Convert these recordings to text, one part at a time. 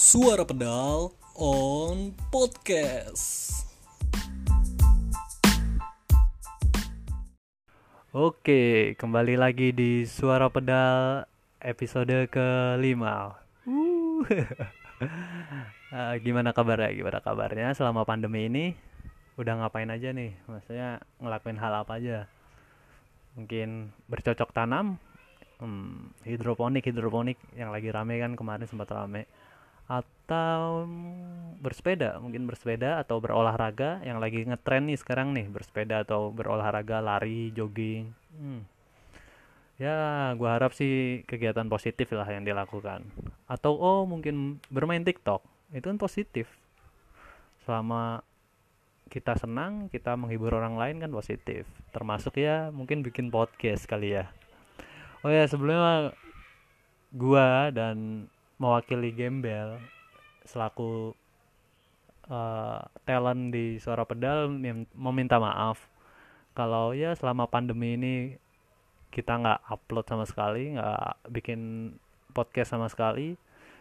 Suara Pedal on Podcast. Oke, kembali lagi di Suara Pedal episode kelima. Uh. Gimana kabarnya? Gimana kabarnya selama pandemi ini? Udah ngapain aja nih? Maksudnya ngelakuin hal apa aja? Mungkin bercocok tanam? Hmm, hidroponik, hidroponik yang lagi rame kan kemarin sempat rame. Atau bersepeda, mungkin bersepeda atau berolahraga yang lagi ngetren nih sekarang nih, bersepeda atau berolahraga, lari, jogging. Hmm. Ya, gua harap sih kegiatan positif lah yang dilakukan. Atau oh mungkin bermain TikTok. Itu kan positif. Selama kita senang, kita menghibur orang lain kan positif. Termasuk ya mungkin bikin podcast kali ya. Oh ya, sebelumnya gua dan mewakili Gembel selaku uh, talent di Suara Pedal mem- meminta maaf kalau ya selama pandemi ini kita nggak upload sama sekali, nggak bikin podcast sama sekali.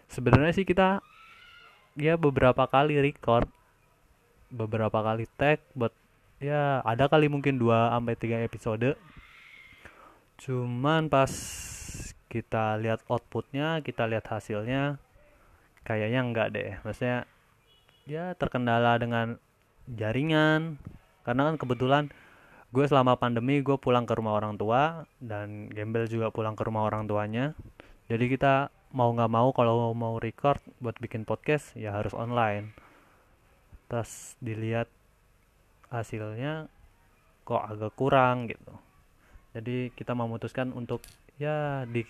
Sebenarnya sih kita ya beberapa kali record, beberapa kali tag, buat ya ada kali mungkin 2 sampai 3 episode. Cuman pas kita lihat outputnya, kita lihat hasilnya, kayaknya enggak deh. Maksudnya ya terkendala dengan jaringan, karena kan kebetulan gue selama pandemi gue pulang ke rumah orang tua dan Gembel juga pulang ke rumah orang tuanya. Jadi kita mau nggak mau kalau mau record buat bikin podcast ya harus online. Terus dilihat hasilnya kok agak kurang gitu. Jadi kita memutuskan untuk ya di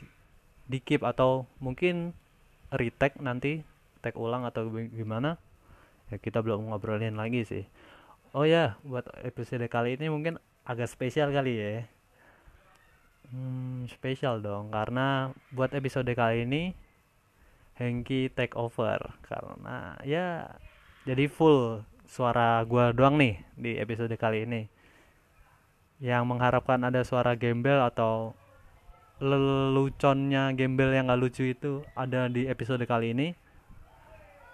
di keep atau mungkin retake nanti tag ulang atau gimana ya kita belum ngobrolin lagi sih Oh ya, buat episode kali ini mungkin agak spesial kali ya. Hmm, spesial dong, karena buat episode kali ini Hengki take over karena ya jadi full suara gua doang nih di episode kali ini. Yang mengharapkan ada suara gembel atau leluconnya gembel yang gak lucu itu ada di episode kali ini.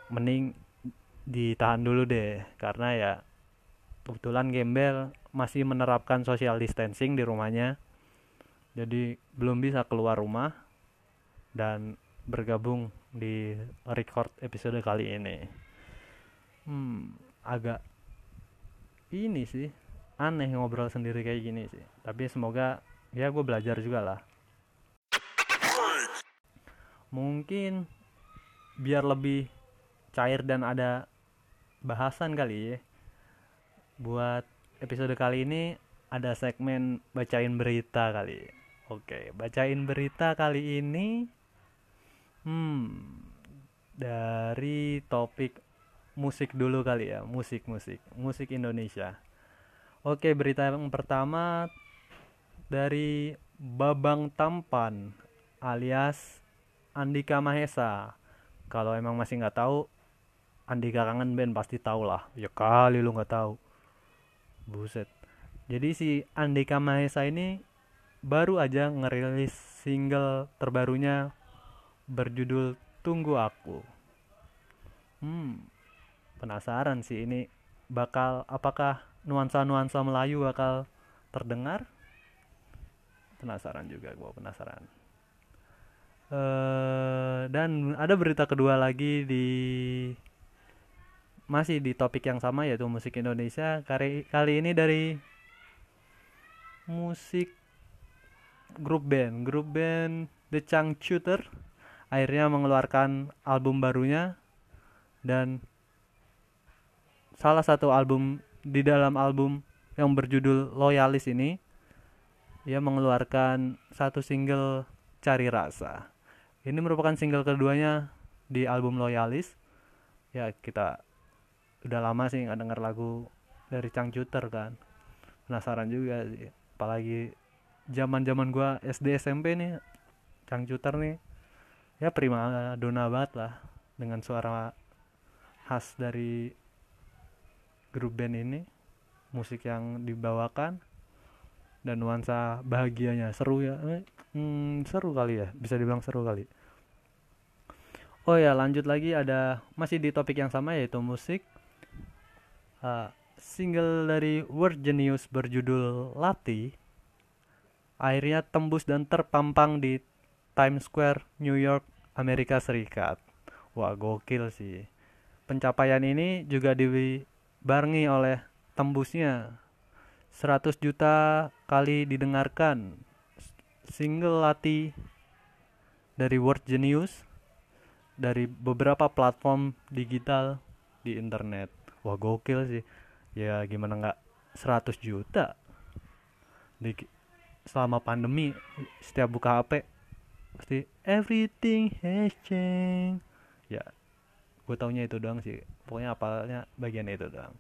Mending ditahan dulu deh karena ya kebetulan Gembel masih menerapkan social distancing di rumahnya. Jadi belum bisa keluar rumah dan bergabung di record episode kali ini. Hmm agak ini sih aneh ngobrol sendiri kayak gini sih. Tapi semoga ya gue belajar juga lah mungkin biar lebih cair dan ada bahasan kali ya buat episode kali ini ada segmen bacain berita kali. Oke, bacain berita kali ini hmm dari topik musik dulu kali ya, musik-musik, musik Indonesia. Oke, berita yang pertama dari Babang Tampan alias Andika Mahesa. Kalau emang masih nggak tahu, Andika kangen band pasti tahu lah. Ya kali lu nggak tahu. Buset. Jadi si Andika Mahesa ini baru aja ngerilis single terbarunya berjudul Tunggu Aku. Hmm, penasaran sih ini bakal apakah nuansa-nuansa Melayu bakal terdengar? Penasaran juga gua penasaran. Uh, dan ada berita kedua lagi di masih di topik yang sama yaitu musik Indonesia. Kali kali ini dari musik grup band. Grup band The Changcuter akhirnya mengeluarkan album barunya dan salah satu album di dalam album yang berjudul Loyalis ini ia mengeluarkan satu single Cari Rasa ini merupakan single keduanya di album Loyalis. Ya kita udah lama sih nggak denger lagu dari Cangcuter kan. Penasaran juga sih apalagi zaman zaman gua SD SMP nih Cangcuter nih. Ya prima dona banget lah dengan suara khas dari grup band ini musik yang dibawakan dan nuansa bahagianya. Seru ya. Hmm, seru kali ya bisa dibilang seru kali oh ya lanjut lagi ada masih di topik yang sama yaitu musik. Uh, single dari World Genius berjudul Lati akhirnya tembus dan terpampang di Times Square New York Amerika Serikat. Wah gokil sih. Pencapaian ini juga dibarengi oleh tembusnya. 100 juta kali didengarkan. Single Lati dari World Genius dari beberapa platform digital di internet. Wah gokil sih. Ya gimana nggak 100 juta di selama pandemi setiap buka HP pasti everything has changed. Ya gue taunya itu doang sih. Pokoknya apalnya bagian itu doang.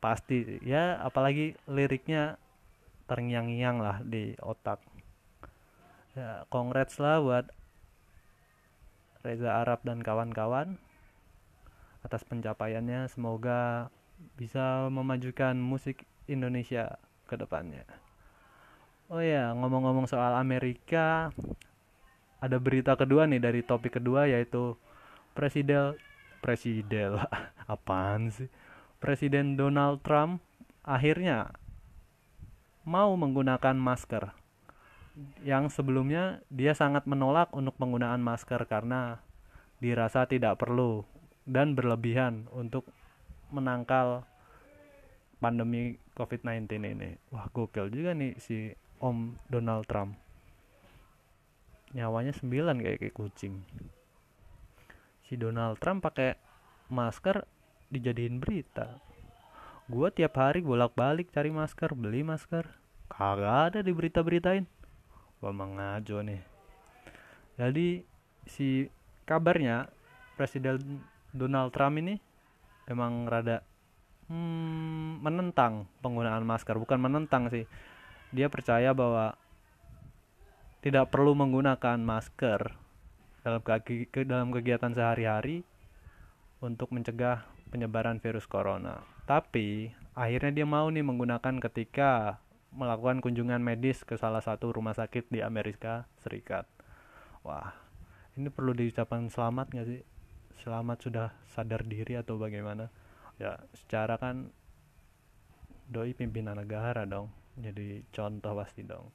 Pasti ya apalagi liriknya terngiang-ngiang lah di otak. Ya congrats lah buat Reza Arab dan kawan-kawan atas pencapaiannya. Semoga bisa memajukan musik Indonesia ke depannya. Oh ya, ngomong-ngomong soal Amerika, ada berita kedua nih dari topik kedua yaitu Presiden Presiden apaan sih? Presiden Donald Trump akhirnya mau menggunakan masker yang sebelumnya dia sangat menolak untuk penggunaan masker karena dirasa tidak perlu dan berlebihan untuk menangkal pandemi COVID-19 ini. Wah, gokil juga nih si Om Donald Trump. Nyawanya 9 kayak kayak kucing. Si Donald Trump pakai masker dijadiin berita. Gua tiap hari bolak-balik cari masker, beli masker. Kagak ada di gua mengajo nih. Jadi si kabarnya Presiden Donald Trump ini emang rada hmm, menentang penggunaan masker. Bukan menentang sih. Dia percaya bahwa tidak perlu menggunakan masker dalam ke dalam kegiatan sehari-hari untuk mencegah penyebaran virus corona. Tapi akhirnya dia mau nih menggunakan ketika melakukan kunjungan medis ke salah satu rumah sakit di Amerika Serikat. Wah, ini perlu diucapkan selamat nggak sih? Selamat sudah sadar diri atau bagaimana? Ya, secara kan doi pimpinan negara dong, jadi contoh pasti dong.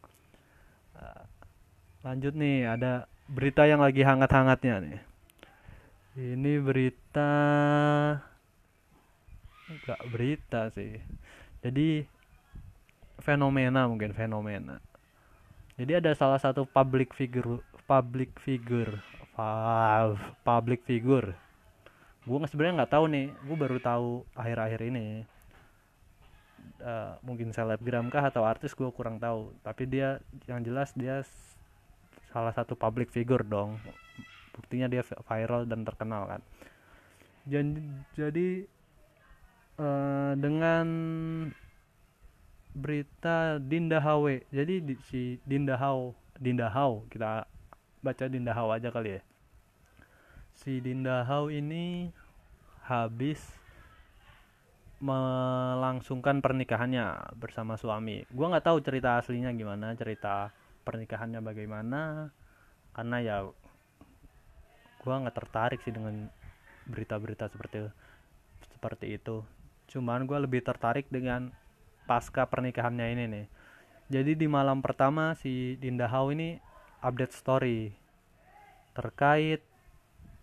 Uh, lanjut nih, ada berita yang lagi hangat-hangatnya nih. Ini berita enggak berita sih. Jadi fenomena mungkin fenomena. Jadi ada salah satu public figure public figure public figure. Gue sebenarnya nggak tahu nih gue baru tahu akhir-akhir ini. Uh, mungkin selebgram kah atau artis gue kurang tahu. Tapi dia yang jelas dia salah satu public figure dong. Buktinya dia viral dan terkenal kan. Jadi jadi uh, dengan berita Dinda Hawe jadi di, si Dinda Hau Dinda Hau kita baca Dinda Hau aja kali ya. Si Dinda Hau ini habis melangsungkan pernikahannya bersama suami. Gua nggak tahu cerita aslinya gimana cerita pernikahannya bagaimana. Karena ya gua nggak tertarik sih dengan berita-berita seperti seperti itu. Cuman gue lebih tertarik dengan pasca pernikahannya ini nih. Jadi di malam pertama si Dinda Hau ini update story terkait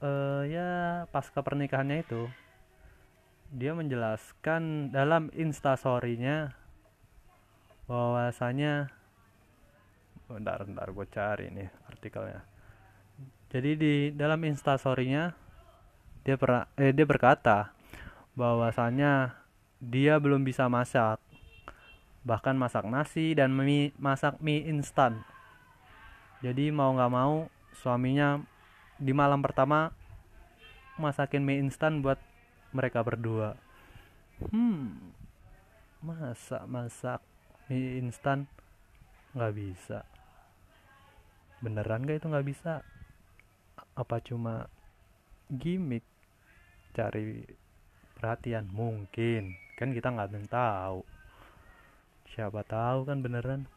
uh, ya pasca pernikahannya itu dia menjelaskan dalam instastorynya bahwasanya bentar bentar gue cari nih artikelnya. Jadi di dalam instastorynya dia per, eh, dia berkata bahwasanya dia belum bisa masak bahkan masak nasi dan mie, masak mie instan. Jadi mau nggak mau suaminya di malam pertama masakin mie instan buat mereka berdua. Hmm, masak masak mie instan nggak bisa. Beneran gak itu nggak bisa? Apa cuma gimmick cari perhatian? Mungkin kan kita nggak tahu siapa tahu kan beneran.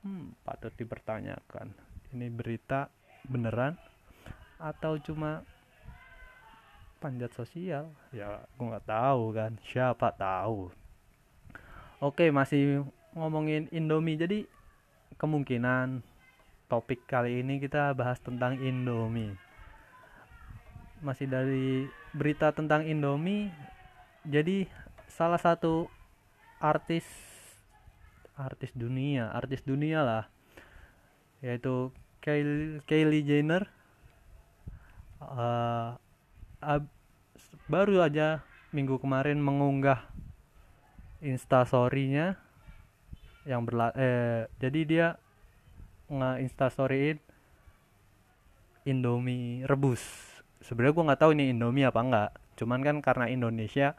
Hmm, patut dipertanyakan. Ini berita beneran atau cuma panjat sosial? Ya gue nggak tahu kan. Siapa tahu. Oke masih ngomongin Indomie. Jadi kemungkinan topik kali ini kita bahas tentang Indomie. Masih dari berita tentang Indomie jadi salah satu artis artis dunia artis dunia lah. Yaitu Kylie, Kylie Jenner. Uh, ab- baru aja minggu kemarin mengunggah instastorynya yang berla eh jadi dia nge instastoryin Indomie rebus. Sebenarnya gue nggak tahu ini Indomie apa enggak cuman kan karena Indonesia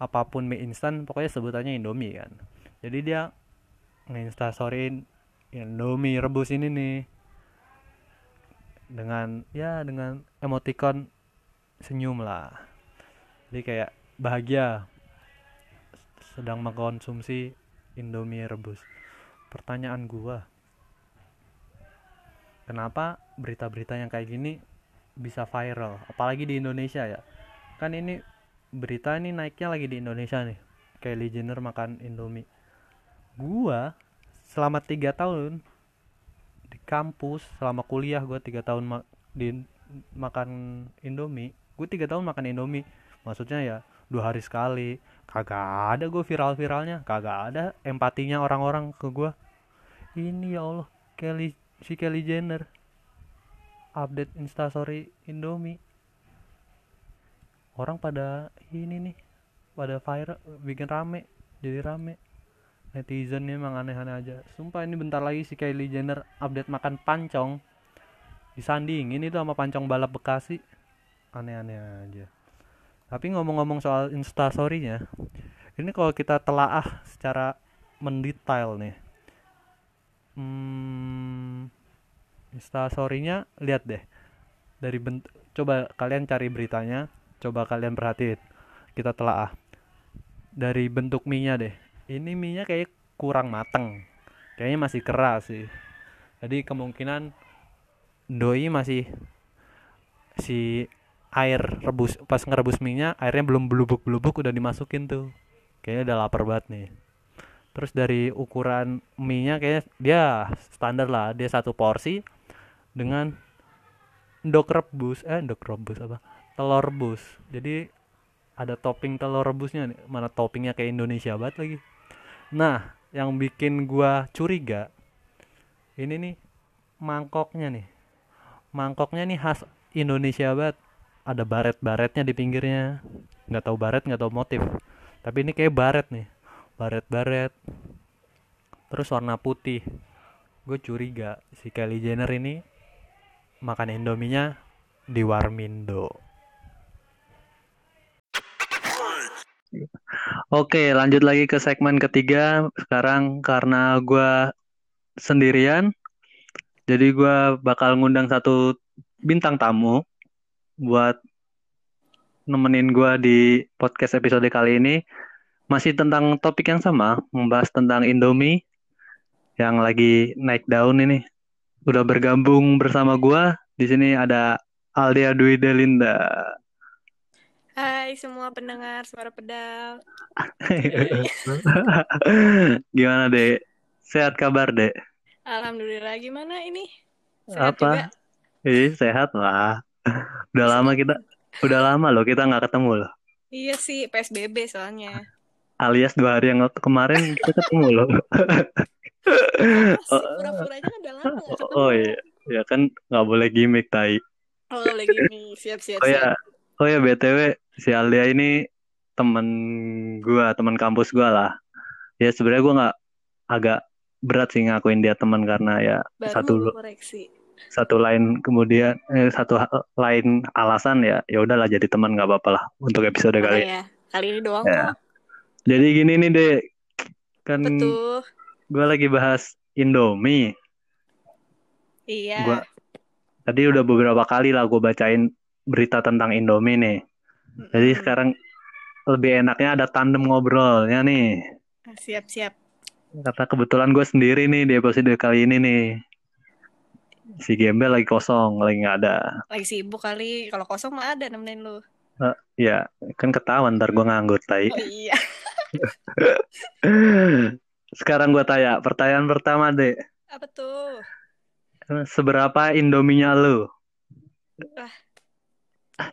apa pun mie instan pokoknya sebutannya Indomie kan. Jadi dia nge-instastoryin Indomie rebus ini nih dengan ya dengan emoticon senyum lah. Jadi kayak bahagia sedang mengkonsumsi Indomie rebus. Pertanyaan gua kenapa berita-berita yang kayak gini bisa viral? Apalagi di Indonesia ya. Kan ini berita ini naiknya lagi di Indonesia nih. Kylie Jenner makan Indomie. Gua selama tiga tahun di kampus selama kuliah gua tiga tahun ma di makan Indomie gue tiga tahun makan Indomie. Maksudnya ya dua hari sekali. Kagak ada gue viral-viralnya. Kagak ada empatinya orang-orang ke gue ini ya Allah Kelly si Kelly Jenner update instastory Indomie orang pada ini nih pada viral bikin rame jadi rame. Netizen emang aneh-aneh aja. Sumpah ini bentar lagi si Kylie Jenner update makan pancong. Disandingin itu sama pancong balap Bekasi. Aneh-aneh aja. Tapi ngomong-ngomong soal instastorynya ini kalau kita telaah secara mendetail nih hmm, instastorynya lihat deh. Dari bentuk coba kalian cari beritanya coba kalian perhatiin. Kita telaah. Dari bentuk mie deh. Ini mie kayak kurang mateng. Kayaknya masih keras sih. Jadi kemungkinan doi masih si air rebus pas ngerebus minyak airnya belum belubuk-belubuk udah dimasukin tuh. Kayaknya udah lapar banget nih. Terus dari ukuran minyak kayaknya dia standar lah. Dia satu porsi dengan endok rebus eh endok rebus apa telur rebus. Jadi ada topping telur rebusnya nih. Mana toppingnya kayak Indonesia banget lagi. Nah yang bikin gua curiga ini nih mangkoknya nih. Mangkoknya nih khas Indonesia banget. Ada baret-baretnya di pinggirnya. Nggak tahu baret nggak tahu motif. Tapi ini kayak baret nih. Baret-baret. Terus warna putih. Gue curiga si Kylie Jenner ini makan Indominya di Warmindo Oke lanjut lagi ke segmen ketiga sekarang karena gue sendirian. Jadi gue bakal ngundang satu bintang tamu buat nemenin gue di podcast episode kali ini. Masih tentang topik yang sama membahas tentang Indomie yang lagi naik daun ini. Udah bergabung bersama gue di sini ada Aldia Dwi Delinda Hai semua pendengar suara pedal. Gimana dek? Sehat kabar dek? Alhamdulillah. Gimana ini? Sehat apa? juga? Ih, sehat lah. Udah lama kita udah lama loh kita nggak ketemu loh. Iya sih PSBB soalnya. Alias dua hari yang ketemarin kita ketemu loh. Pura-puranya kan udah lama gak ketemu. Oh iya. Ya kan nggak boleh gimmick tai. Oh lagi nih siap-siap oh ya siap. Oh ya btw si Alia ini temen gua teman kampus gua lah. Ya sebenarnya gua nggak agak berat sih ngakuin dia teman karena ya Baru satu koreksi. satu lain kemudian eh, satu lain alasan ya ya udahlah jadi teman nggak apa-apa lah untuk episode Oh kali ya? Kali ini doang Ya. kok. Jadi gini nih dek. Kan gua lagi bahas Indomie. Iya. Gua tadi udah beberapa kali lah gue bacain berita tentang Indomie nih jadi sekarang lebih enaknya ada tandem ngobrolnya nih Siap-siap Kata kebetulan gue sendiri nih di episode kali ini nih. Si Gembel lagi kosong, lagi nggak ada. Lagi sibuk kali. Kalau kosong mah ada nemenin lu. Eh, ya, kan ketahuan ntar gue nganggur, tai. Oh iya. Sekarang gue tanya, pertanyaan pertama deh. Apa tuh? Seberapa Indominya lu?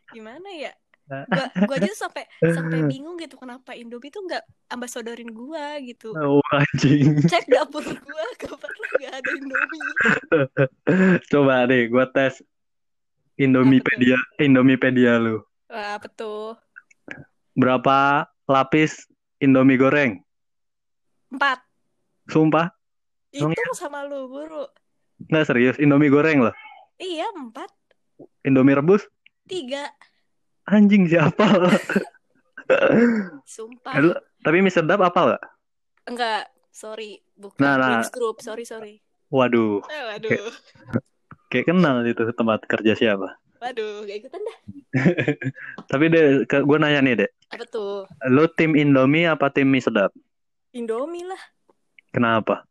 Gimana ya? Gua, gua aja sampai sampai bingung gitu kenapa Indomie tuh nggak ambasadorin gua gitu. Oh, anjing. Cek dapur gua pernah nggak ada Indomie. Coba deh, gue tes Indomipedia, Indomipedia lu. Wah, apa tuh? Berapa lapis Indomie goreng? Empat. Sumpah, Itu Emang sama lu guru. nggak serius. Indomie goreng loh. Iya empat. Indomie rebus? Tiga. Anjing siapa? Sumpah. Lu- Tapi mie sedap apa nggak? Enggak. Sorry. Bukan. Nah, nah. Group. Sorry sorry. Waduh, Eh, waduh. kayak kenal itu tempat kerja siapa. Waduh. Gak ikutan dah. Tapi deh, ke, gue nanya nih deh. Apa tuh? Lu tim Indomie apa tim mie sedap? Indomie lah. Kenapa?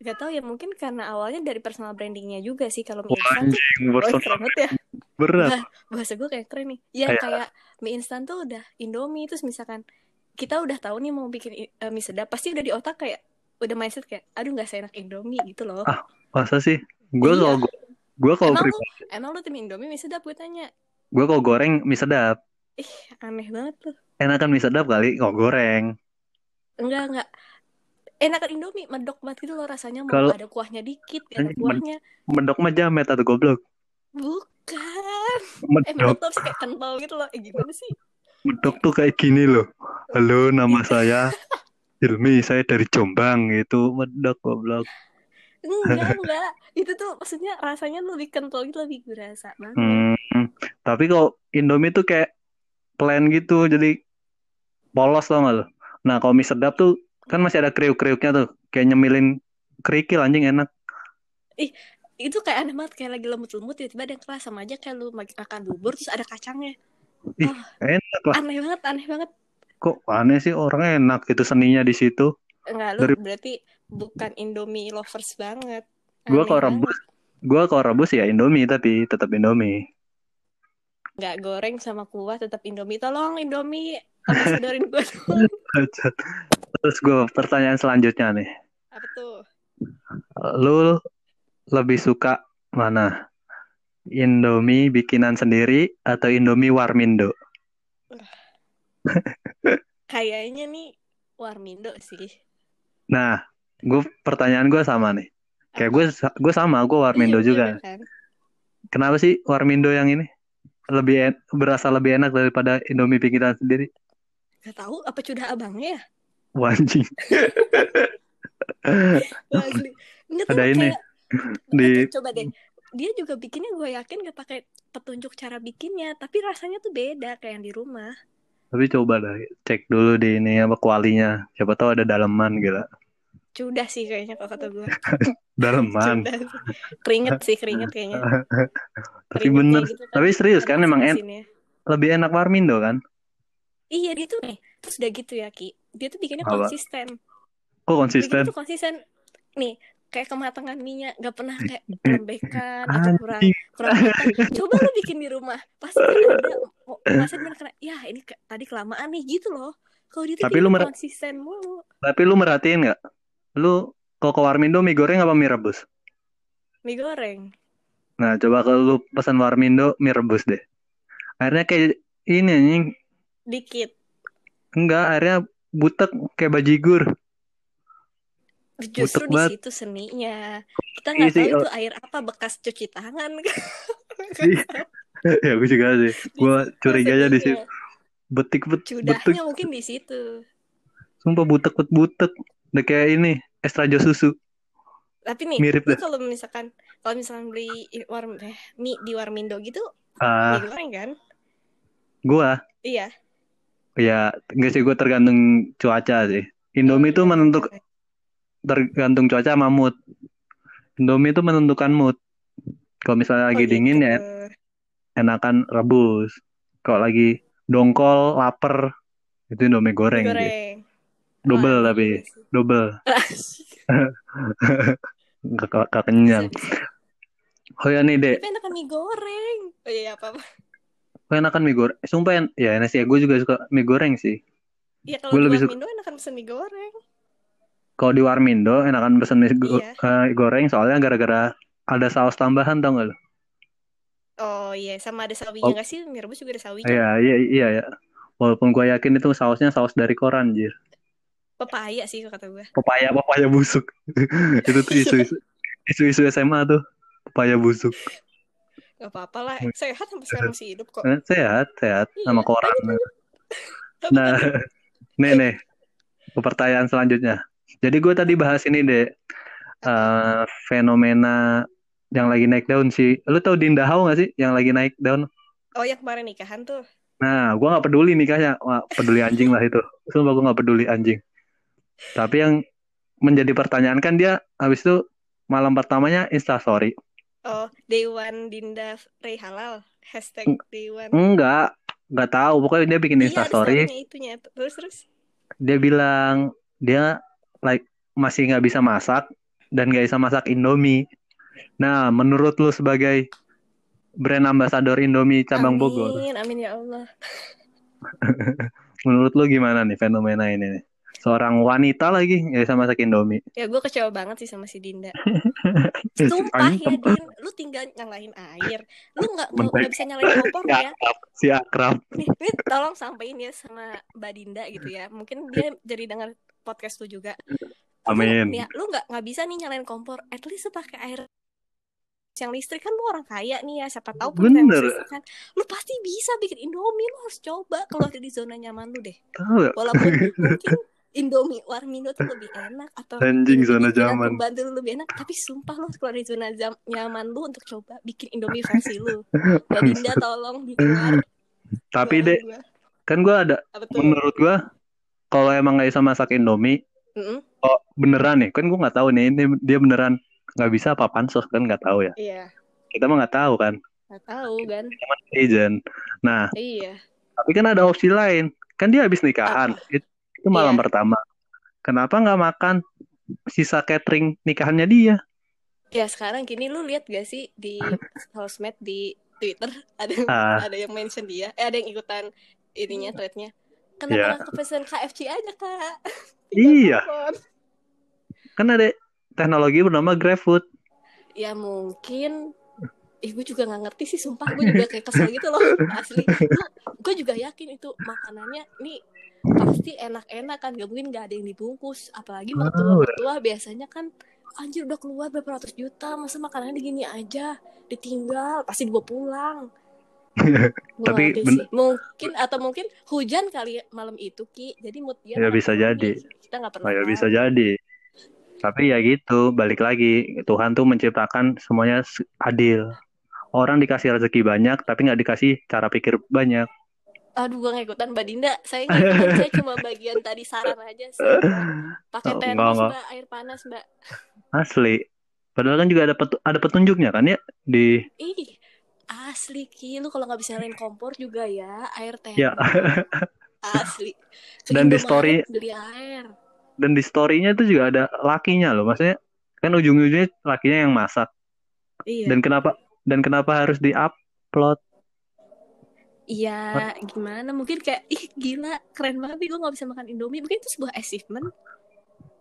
Gak tau ya mungkin karena awalnya dari personal brandingnya juga sih kalau mie Wah, instan tuh anjing, personal ya. Berat. Bahasa gue kayak keren nih. Ya Kayak- kayak mie instan tuh udah Indomie terus misalkan kita udah tahu nih mau bikin eh, mie sedap pasti udah di otak kayak udah mindset kayak aduh nggak seenak Indomie gitu loh. Ah, Masa sih? Gue Iya. kalau gue kalau Emang lu emang lu tim Indomie mie sedap gue tanya. gue kalau goreng mie sedap. Aneh banget tuh. Enakan mie sedap kali kalau goreng. Enggak enggak. Enakan Indomie medok banget gitu loh rasanya mau Kalau- ada kuahnya dikit ada kuahnya. Mendok mah jamet atau goblok. Bukan. Eh Medok, medok tuh kayak kental gitu loh. Eh gimana sih? medok tuh kayak gini loh. Halo, nama saya Hilmi, saya dari Jombang gitu. Medok goblok. Enggak enggak. Itu tuh maksudnya rasanya lebih kental gitu lebih berasa banget. Hmm, tapi kalau Indomie tuh kayak plain gitu, jadi polos tau gak lo? Nah, kalau mie sedap tuh kan masih ada kriuk-kriuknya tuh, kayak nyemilin kerikil anjing enak. Itu kayak aneh banget kayak lagi lemut-lemut tiba-tiba ada yang keras sama aja kayak lu makan bubur terus ada kacangnya Ih, Oh, Enak lah. aneh banget aneh banget Kok aneh sih orang enak gitu seninya di situ. enggak lu Dari- berarti bukan Indomie lovers banget Gua Aneh kalau banget. rebus, gua kalau rebus ya Indomie tapi tetap Indomie. nggak goreng sama kuah tetap Indomie tolong Indomie gue dong Terus gue pertanyaan selanjutnya nih. apa tuh Lu lebih suka mana? Indomie bikinan sendiri atau Indomie Warmindo? kayaknya nih Warmindo sih Nah, gue pertanyaan gue sama nih. Kayak gue gue sama, gue Warmindo Iya, juga. bener kan? Kenapa sih Warmindo yang ini lebih en- berasa lebih enak daripada Indomie bikinan sendiri? Gak tahu apa sudah abangnya ya Wah, anjing. Asli. Nggak tahu, Ada ini. kayak- Di coba deh dia juga bikinnya gue yakin gak pakai petunjuk cara bikinnya tapi rasanya tuh beda kayak yang di rumah tapi coba dah cek dulu di ini apa kualinya. Siapa tahu ada daleman gila. Cudah sih kayaknya kalau kata gue. Daleman. Keringet sih, keringet kayaknya. Tapi Keringetnya bener, gitu kan. tapi serius kan emang en- lebih enak Warmindo kan? Iya dia tuh nih. Terus udah gitu ya Ki. Dia tuh bikinnya Apa? konsisten. Kok konsisten? tuh konsisten. Nih, kayak kematangan minyak gak pernah kayak lembekan atau kurang kurang matang. Coba lu bikin di rumah, pasti ada oh, rasanya bener kena, ya ini ke- tadi kelamaan nih gitu loh. Kalau dia Tapi lu mer- konsisten mulu. Tapi lu merhatiin nggak? Lu kalau ke Warmindo mie goreng apa mie rebus? Mie goreng. Nah, coba kalau lu pesan Warmindo mie rebus deh. Akhirnya kayak ini anjing. Dikit. Enggak, akhirnya butek kayak bajigur. Justru di banget. situ seninya. Kita Iya nggak tahu oh. itu air apa bekas cuci tangan. Iya. ya gue juga sih. Gue curiganya di situ. Betik bet, betik. Cudahnya mungkin di situ. Sumpah butek bet butek. Udah kayak ini extra jus susu. Tapi nih, Mirip dah. kalau misalkan kalau misalkan beli warm eh, mie di Warmindo gitu, Ah, mie goreng kan? gua Iya. ya enggak sih gue tergantung cuaca sih. Indomie itu menentuk tergantung cuaca sama mood. Indomie itu menentukan mood. Kalau misalnya lagi Oh, dingin gitu. ya enakan rebus. Kalau lagi dongkol, lapar, itu Indomie Mie goreng. sih. goreng. Double Wah, tapi, iya sih. double. Gak kenyang. Oh ya nih dek, Tapi enakan mie goreng. Oh iya apa apa. gue enakan mie goreng. Sumpah en- ya nasi ya gue juga suka mie goreng sih. Iya kalau Gue lebih suka- enakan pesen mie goreng. Kalau di Warmindo enakan pesen mie go- Iya. eh, goreng soalnya gara-gara ada saus tambahan tau gak lo? Oh iya, sama ada sawinya Oh. nggak sih? Mie rebus juga ada sawinya. Iya iya iya ya. Walaupun gue yakin itu sausnya saus dari koran jir. Pepaya sih kata gue. Pepaya pepaya busuk. itu tuh isu-isu isu-isu SMA tuh pepaya busuk. Gak apa-apa lah. Sehat sampai sekarang masih hidup kok. Eh, Sehat sehat Iya, sama koran. Nah, nih nih, pertanyaan selanjutnya. Jadi gue tadi bahas ini deh, eh, fenomena yang lagi naik daun sih. Lu tau Dinda Hau gak sih yang lagi naik daun? Oh yang kemarin nikahan tuh. Nah, gue nggak peduli nikahnya, Wah, peduli anjing lah itu. Sumpah gue nggak peduli anjing. Tapi yang menjadi pertanyaan kan dia habis itu malam pertamanya instastory. Oh, Day One Dinda Ray Halal. Hashtag Day One. Enggak, nggak tahu. Pokoknya dia bikin Iya, instastory. story-nya itunya. Terus terus. dia bilang dia like masih nggak bisa masak dan nggak bisa masak Indomie. Nah, menurut lu sebagai brand ambassador Indomie cabang Bogor, Amin, amin ya Allah. menurut lu gimana nih fenomena ini nih? Seorang wanita lagi nggak bisa masak Indomie. Ya gue kecewa banget sih sama si Dinda. Sumpah ya. Din, lu tinggal nyalain air. Lu nggak nggak bisa nyalain kompor Si ya. si akrab. Nih, nih tolong sampein ya sama Mbak Dinda gitu ya. Mungkin dia jadi dengar podcast lu juga. Amin. ya, lu nggak nggak bisa nih nyalain kompor. At least lu pakai air yang listrik kan lu orang kaya nih ya siapa tahu punya listrik kan lu pasti bisa bikin indomie lu harus coba keluar dari zona nyaman lu deh Tahu nggak? walaupun mungkin Indomie Warmindo tuh lebih enak atau Anjing, zona nyaman. pembantu lu lebih enak tapi sumpah lu harus keluar dari zona nyaman lu untuk coba bikin Indomie versi lu Dinda tolong didengar Tapi deh, kan gue ada menurut gue kalau emang nggak bisa masak Indomie, Mm-mm. oh beneran nih, kan gue nggak tahu nih ini dia beneran nggak bisa apa pansos kan nggak tahu ya. iya Kita mah nggak tahu kan. nggak tahu kan agent. Nah, iya tapi kan ada opsi lain. Kan dia habis nikahan. Itu, itu malam Iya. pertama. Kenapa nggak makan sisa catering nikahannya dia? ya sekarang gini lu lihat gak sih di sosmed di Twitter ada yang Ah. ada yang mention dia eh ada yang ikutan ininya threadnya Iya. Kenapa nggak kepesen KFC aja kak. Iya. Kan ada teknologi bernama GrabFood. ya mungkin. Eh gue juga nggak ngerti sih sumpah. Gue juga kayak kesel gitu loh asli. Gue juga yakin itu makanannya nih pasti enak-enak kan. Gak mungkin gak ada yang dibungkus. Apalagi mertua mertua biasanya kan anjir udah keluar berapa ratus juta masa makanannya gini aja ditinggal pasti dibawa pulang Tapi ben- mungkin atau mungkin hujan kali ya malam itu ki jadi mood dia Ya, bisa jadi. kita nggak pernah Oh ya bisa jadi. Tapi ya gitu, balik lagi. Tuhan tuh menciptakan semuanya adil. Orang dikasih rezeki banyak, tapi nggak dikasih cara pikir banyak. Aduh, gue gak ikutan Mbak Dinda. Saya saya cuma bagian tadi saran aja sih. Pakai Oh, termos, enggak, enggak. Mbak, air panas, Mbak. Asli. Padahal kan juga ada petu- ada petunjuknya kan ya di Ih, asli Ki, lu kalau nggak bisa nyalain kompor juga ya, air termos. Ya. Asli. Ke Dan di story- beli air. dan di story-nya itu juga ada lakinya loh. Maksudnya kan ujung-ujungnya lakinya yang masak. Iya. Dan kenapa dan kenapa harus di-upload? Iya, gimana? Mungkin kayak, ih gila, keren banget gue gak bisa makan Indomie. Mungkin itu sebuah achievement.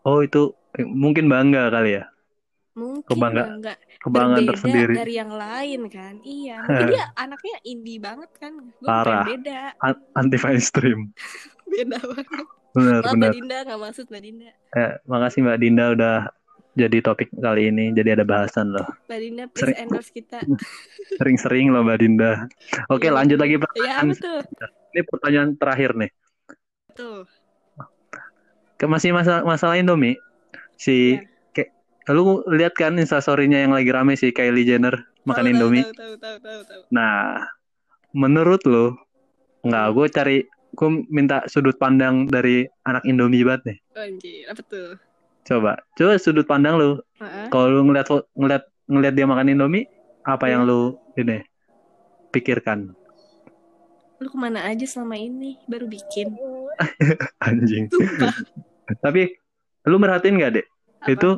Oh, itu mungkin bangga kali ya. Mungkin Kebangga- bangga. Kebanggaan Berbeda tersendiri. dari yang lain kan. Iya, mungkin dia anaknya indie banget kan. Gue Parah. beda. An- Anti mainstream. Beda banget. Benar, Maaf benar. Mbak Dinda, gak maksud Mbak Dinda. Eh, makasih Mbak Dinda udah jadi topik kali ini. Jadi ada bahasan loh. Mbak Dinda, please Sering- endorse kita. Sering-sering loh Mbak Dinda. Oke, Iya. lanjut lagi Ya, pertanyaan. apa tuh? Ini pertanyaan terakhir nih. Tuh. Ke masih masalah masalah Indomie. Si Iya. Kayak lu lihat kan instastory-nya yang lagi rame si Kylie Jenner makan Tahu, Indomie. Tahu, tahu, tahu, tahu, tahu. Nah, menurut lu nggak gue cari gue minta sudut pandang dari anak Indomie banget nih. Oh, Anjir, apa tuh? Coba, coba sudut pandang lu. Heeh. Kalau lu ngeliat ngeliat ngeliat dia makan Indomie, apa Iya. yang lu ini pikirkan? Lu ke mana aja selama ini? Baru bikin. Anjing. Tapi lu merhatiin nggak dek? Apa? Itu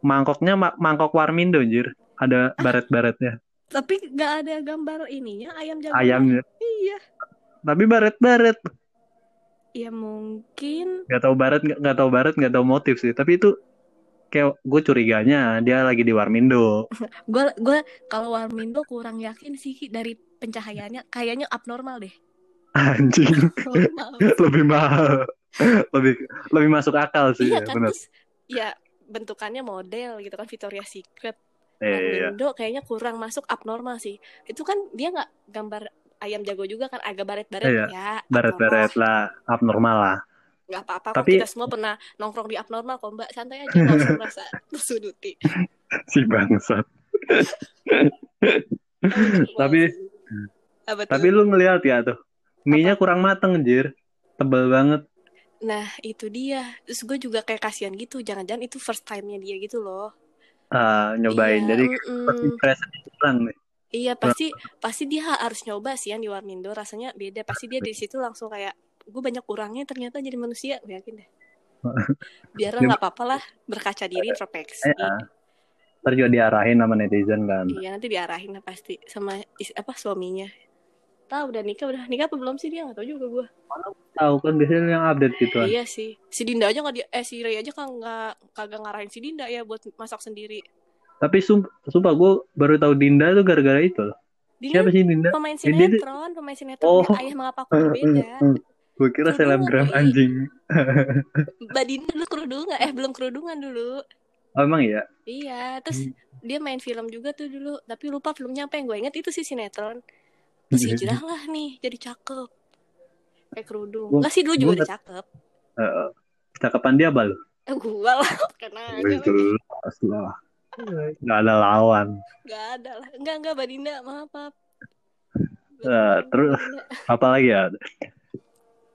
mangkoknya ma- mangkok Warmindo anjir. ada baret-baretnya. Tapi nggak ada gambar ininya ayam jago. Ayamnya. Iya. Tapi baret-baret. Ya mungkin Gak tahu baret, nggak nggak tahu baret, nggak tahu motif sih. Tapi itu kayak gue curiganya dia lagi di Warmindo. gue gue kalau Warmindo kurang yakin sih dari pencahayaannya kayaknya abnormal deh. Anjing, lebih mahal. lebih lebih masuk akal sih iya ya, kan benar. ya bentukannya model gitu kan Victoria Secret. Iya, iya. Warmindo kayaknya kurang masuk abnormal sih. Itu kan dia nggak gambar ayam jago juga kan agak baret-baret Iya, ya. Baret-baret lah, abnormal lah. Nggak apa-apa kok Tapi- kita semua pernah nongkrong di abnormal kok Mbak. Santai aja nggak usah merasa tersuduti. Si bangsat. Tapi Apa tapi lu ngeliat ya tuh. Mie-nya kurang mateng, jir. Tebel banget. Nah itu dia. Terus gue juga kayak kasihan gitu Jangan-jangan itu first time-nya dia gitu loh. Ah, nyobain. Iya, Jadi pasti impresinya kurang nih. Iya pasti Pasti dia harus nyoba sih yang di Warmindo Rasanya beda. Pasti dia di situ langsung kayak Gue banyak kurangnya ternyata jadi manusia. Gue yakin deh. Biarlah nggak apa-apa lah Berkaca diri introspeksi. Ya. Ntar juga diarahin sama netizen kan. Iya nanti diarahin lah pasti Sama is- apa suaminya Tahu udah nikah Udah nikah apa belum sih dia Gak tau juga gue Tahu kan biasanya yang update gitu kan. Iya sih Si Dinda aja nggak dia Eh si Ray aja kan nggak Kagak ngarahin si Dinda ya Buat masak sendiri Tapi sum sumpah gue baru tahu Dinda tuh gara-gara itu loh. Dinda Siapa sih Dinda? pemain Dinda sinetron, pemain sinetron Oh. Ayah mengapa aku berbeda. Gue kira selebgram anjing. Mbak Dinda dulu kerudungan, eh belum kerudungan dulu. Oh, emang iya? Iya, terus Hmm. dia main film juga tuh dulu, tapi lupa filmnya apa yang gue inget itu sih sinetron. Terus hijrah lah nih, jadi cakep. Kayak kerudung. Enggak sih dulu juga udah nggak- cakep. Heeh. Cakapan dia apa lu? Eh gua lah, lagi. Jelas lah. Gak ada lawan. Gak ada lah. Enggak, enggak Mbak Dinda, maaf, maaf. Eh, terus-. Apa lagi ya?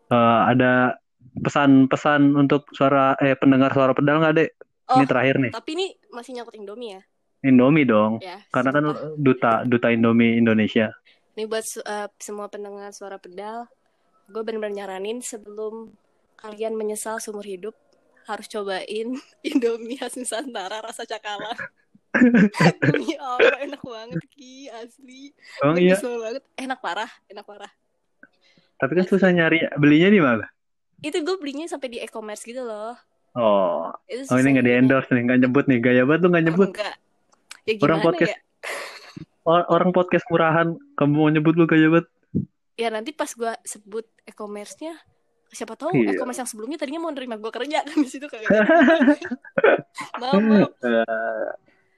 Eh, ada pesan-pesan untuk suara eh pendengar suara pedal nggak dek? Oh, Ini terakhir nih. tapi ini masih nyangkut Indomie ya? Indomie dong. Ya. Karena kan duta duta Indomie Indonesia. Ini buat eh, semua pendengar suara pedal, gue bener-bener nyaranin sebelum kalian menyesal seumur hidup harus cobain Indomie khas Nusantara rasa cakalang. Demi Allah enak banget Ki asli. Gua iya. banget. Enak parah, enak parah. Tapi kan susah nyari belinya di mana? Itu gue belinya sampai di e-commerce gitu loh. Oh, Itu oh ini nggak di endorse nih, nggak nyebut nih. Gaya banget tuh nggak Oh, nyebut. enggak. Ya Orang podcast ya? Or- Orang podcast murahan, kamu mau nyebut lu gaya banget. Ya nanti pas gue sebut e-commerce-nya siapa tahu Iya. e-commerce yang sebelumnya tadinya mau nerima gue kerja kan di situ kagak. maaf. Eh,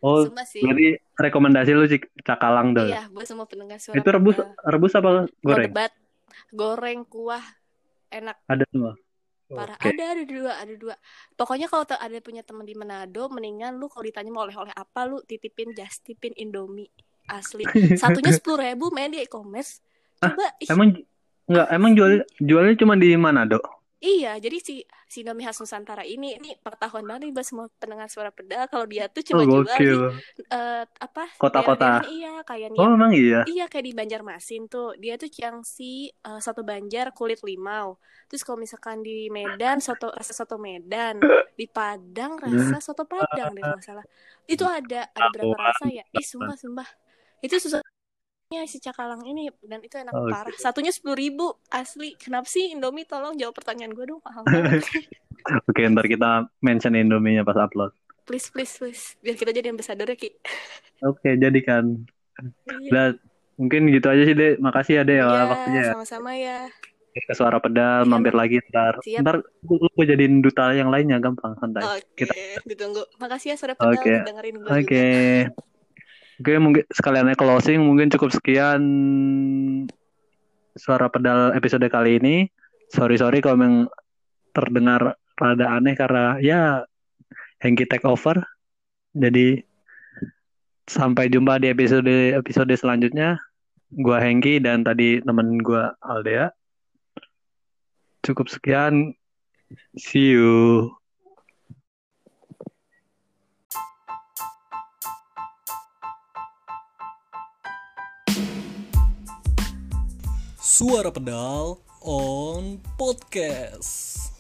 oh, Sumpah sih. berarti rekomendasi lu sih cakalang tuh. Iya, buat semua pendengar suara. Itu rebus pedal. rebus apa goreng? debat. Goreng kuah enak Ada semua. parah. Oke. Ada ada dua, ada dua. Pokoknya kalau ada punya teman di Manado, mendingan lu kalau ditanya mau oleh-oleh apa lu titipin just tipin Indomie asli. Satunya sepuluh ribu main di e-commerce. Coba ih, Emang nggak emang jual jualnya cuma di Manado. iya, jadi si si Indomie khas Nusantara ini ini pengetahuan banget nih buat semua pendengar suara pedal kalau dia tuh cuma Oh, jual di eh, apa Kota-kota. iya kayak nih Oh, emang iya. Iya kayak di Banjarmasin tuh dia tuh Ciangsi uh, soto Banjar kulit limau. Terus kalau misalkan di Medan soto rasa soto Medan, di Padang rasa soto Padang deh kalau nggak salah. Itu ada ada berapa rasa ya? Ih sumpah sumpah itu susahnya si cakalang ini dan itu enak Oke. parah. Satunya sepuluh ribu asli. Kenapa sih Indomie? Tolong jawab pertanyaan gue dong mahal. Oke, ntar kita mention Indominya pas upload. please please please biar kita jadi ambassador ya Ki. Oke, jadikan. Iya. Udah, mungkin gitu aja sih, Dek. Makasih ya, Dek, ya, Iya, waktunya ya. sama-sama ya. Ke suara pedal, Iya. mampir lagi ntar. Siap. Ntar gue gue jadiin duta yang lainnya, gampang, santai. Oke, Kita- ditunggu. Makasih ya suara pedal udah dengerin gue Oke. Oke, mungkin sekalian closing, mungkin cukup sekian suara pedal episode kali ini. Sorry-sorry kalau memang terdengar rada aneh karena ya Hengki take over. Jadi sampai jumpa di episode episode selanjutnya. Gua Hengki dan tadi temen gua Aldea. Cukup sekian. See you. Suara pedal on podcast.